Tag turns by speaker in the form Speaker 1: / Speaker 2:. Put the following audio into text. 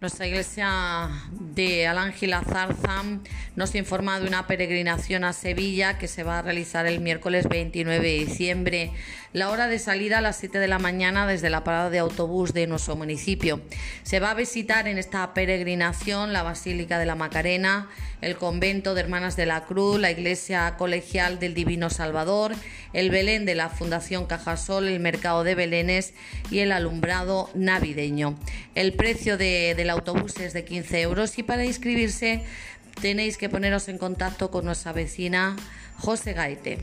Speaker 1: Nuestra iglesia de Alángela Zarza nos informa de una peregrinación a Sevilla que se va a realizar el miércoles 29 de diciembre. La hora de salida a las 7 de la mañana desde la parada de autobús de nuestro municipio. Se va a visitar en esta peregrinación la Basílica de la Macarena, el convento de Hermanas de la Cruz, la iglesia colegial del Divino Salvador, el Belén de la Fundación Cajasol, el mercado de Belénes y el alumbrado navideño. El precio de, del autobús es de 15 euros y para inscribirse tenéis que poneros en contacto con nuestra vecina José Gaite.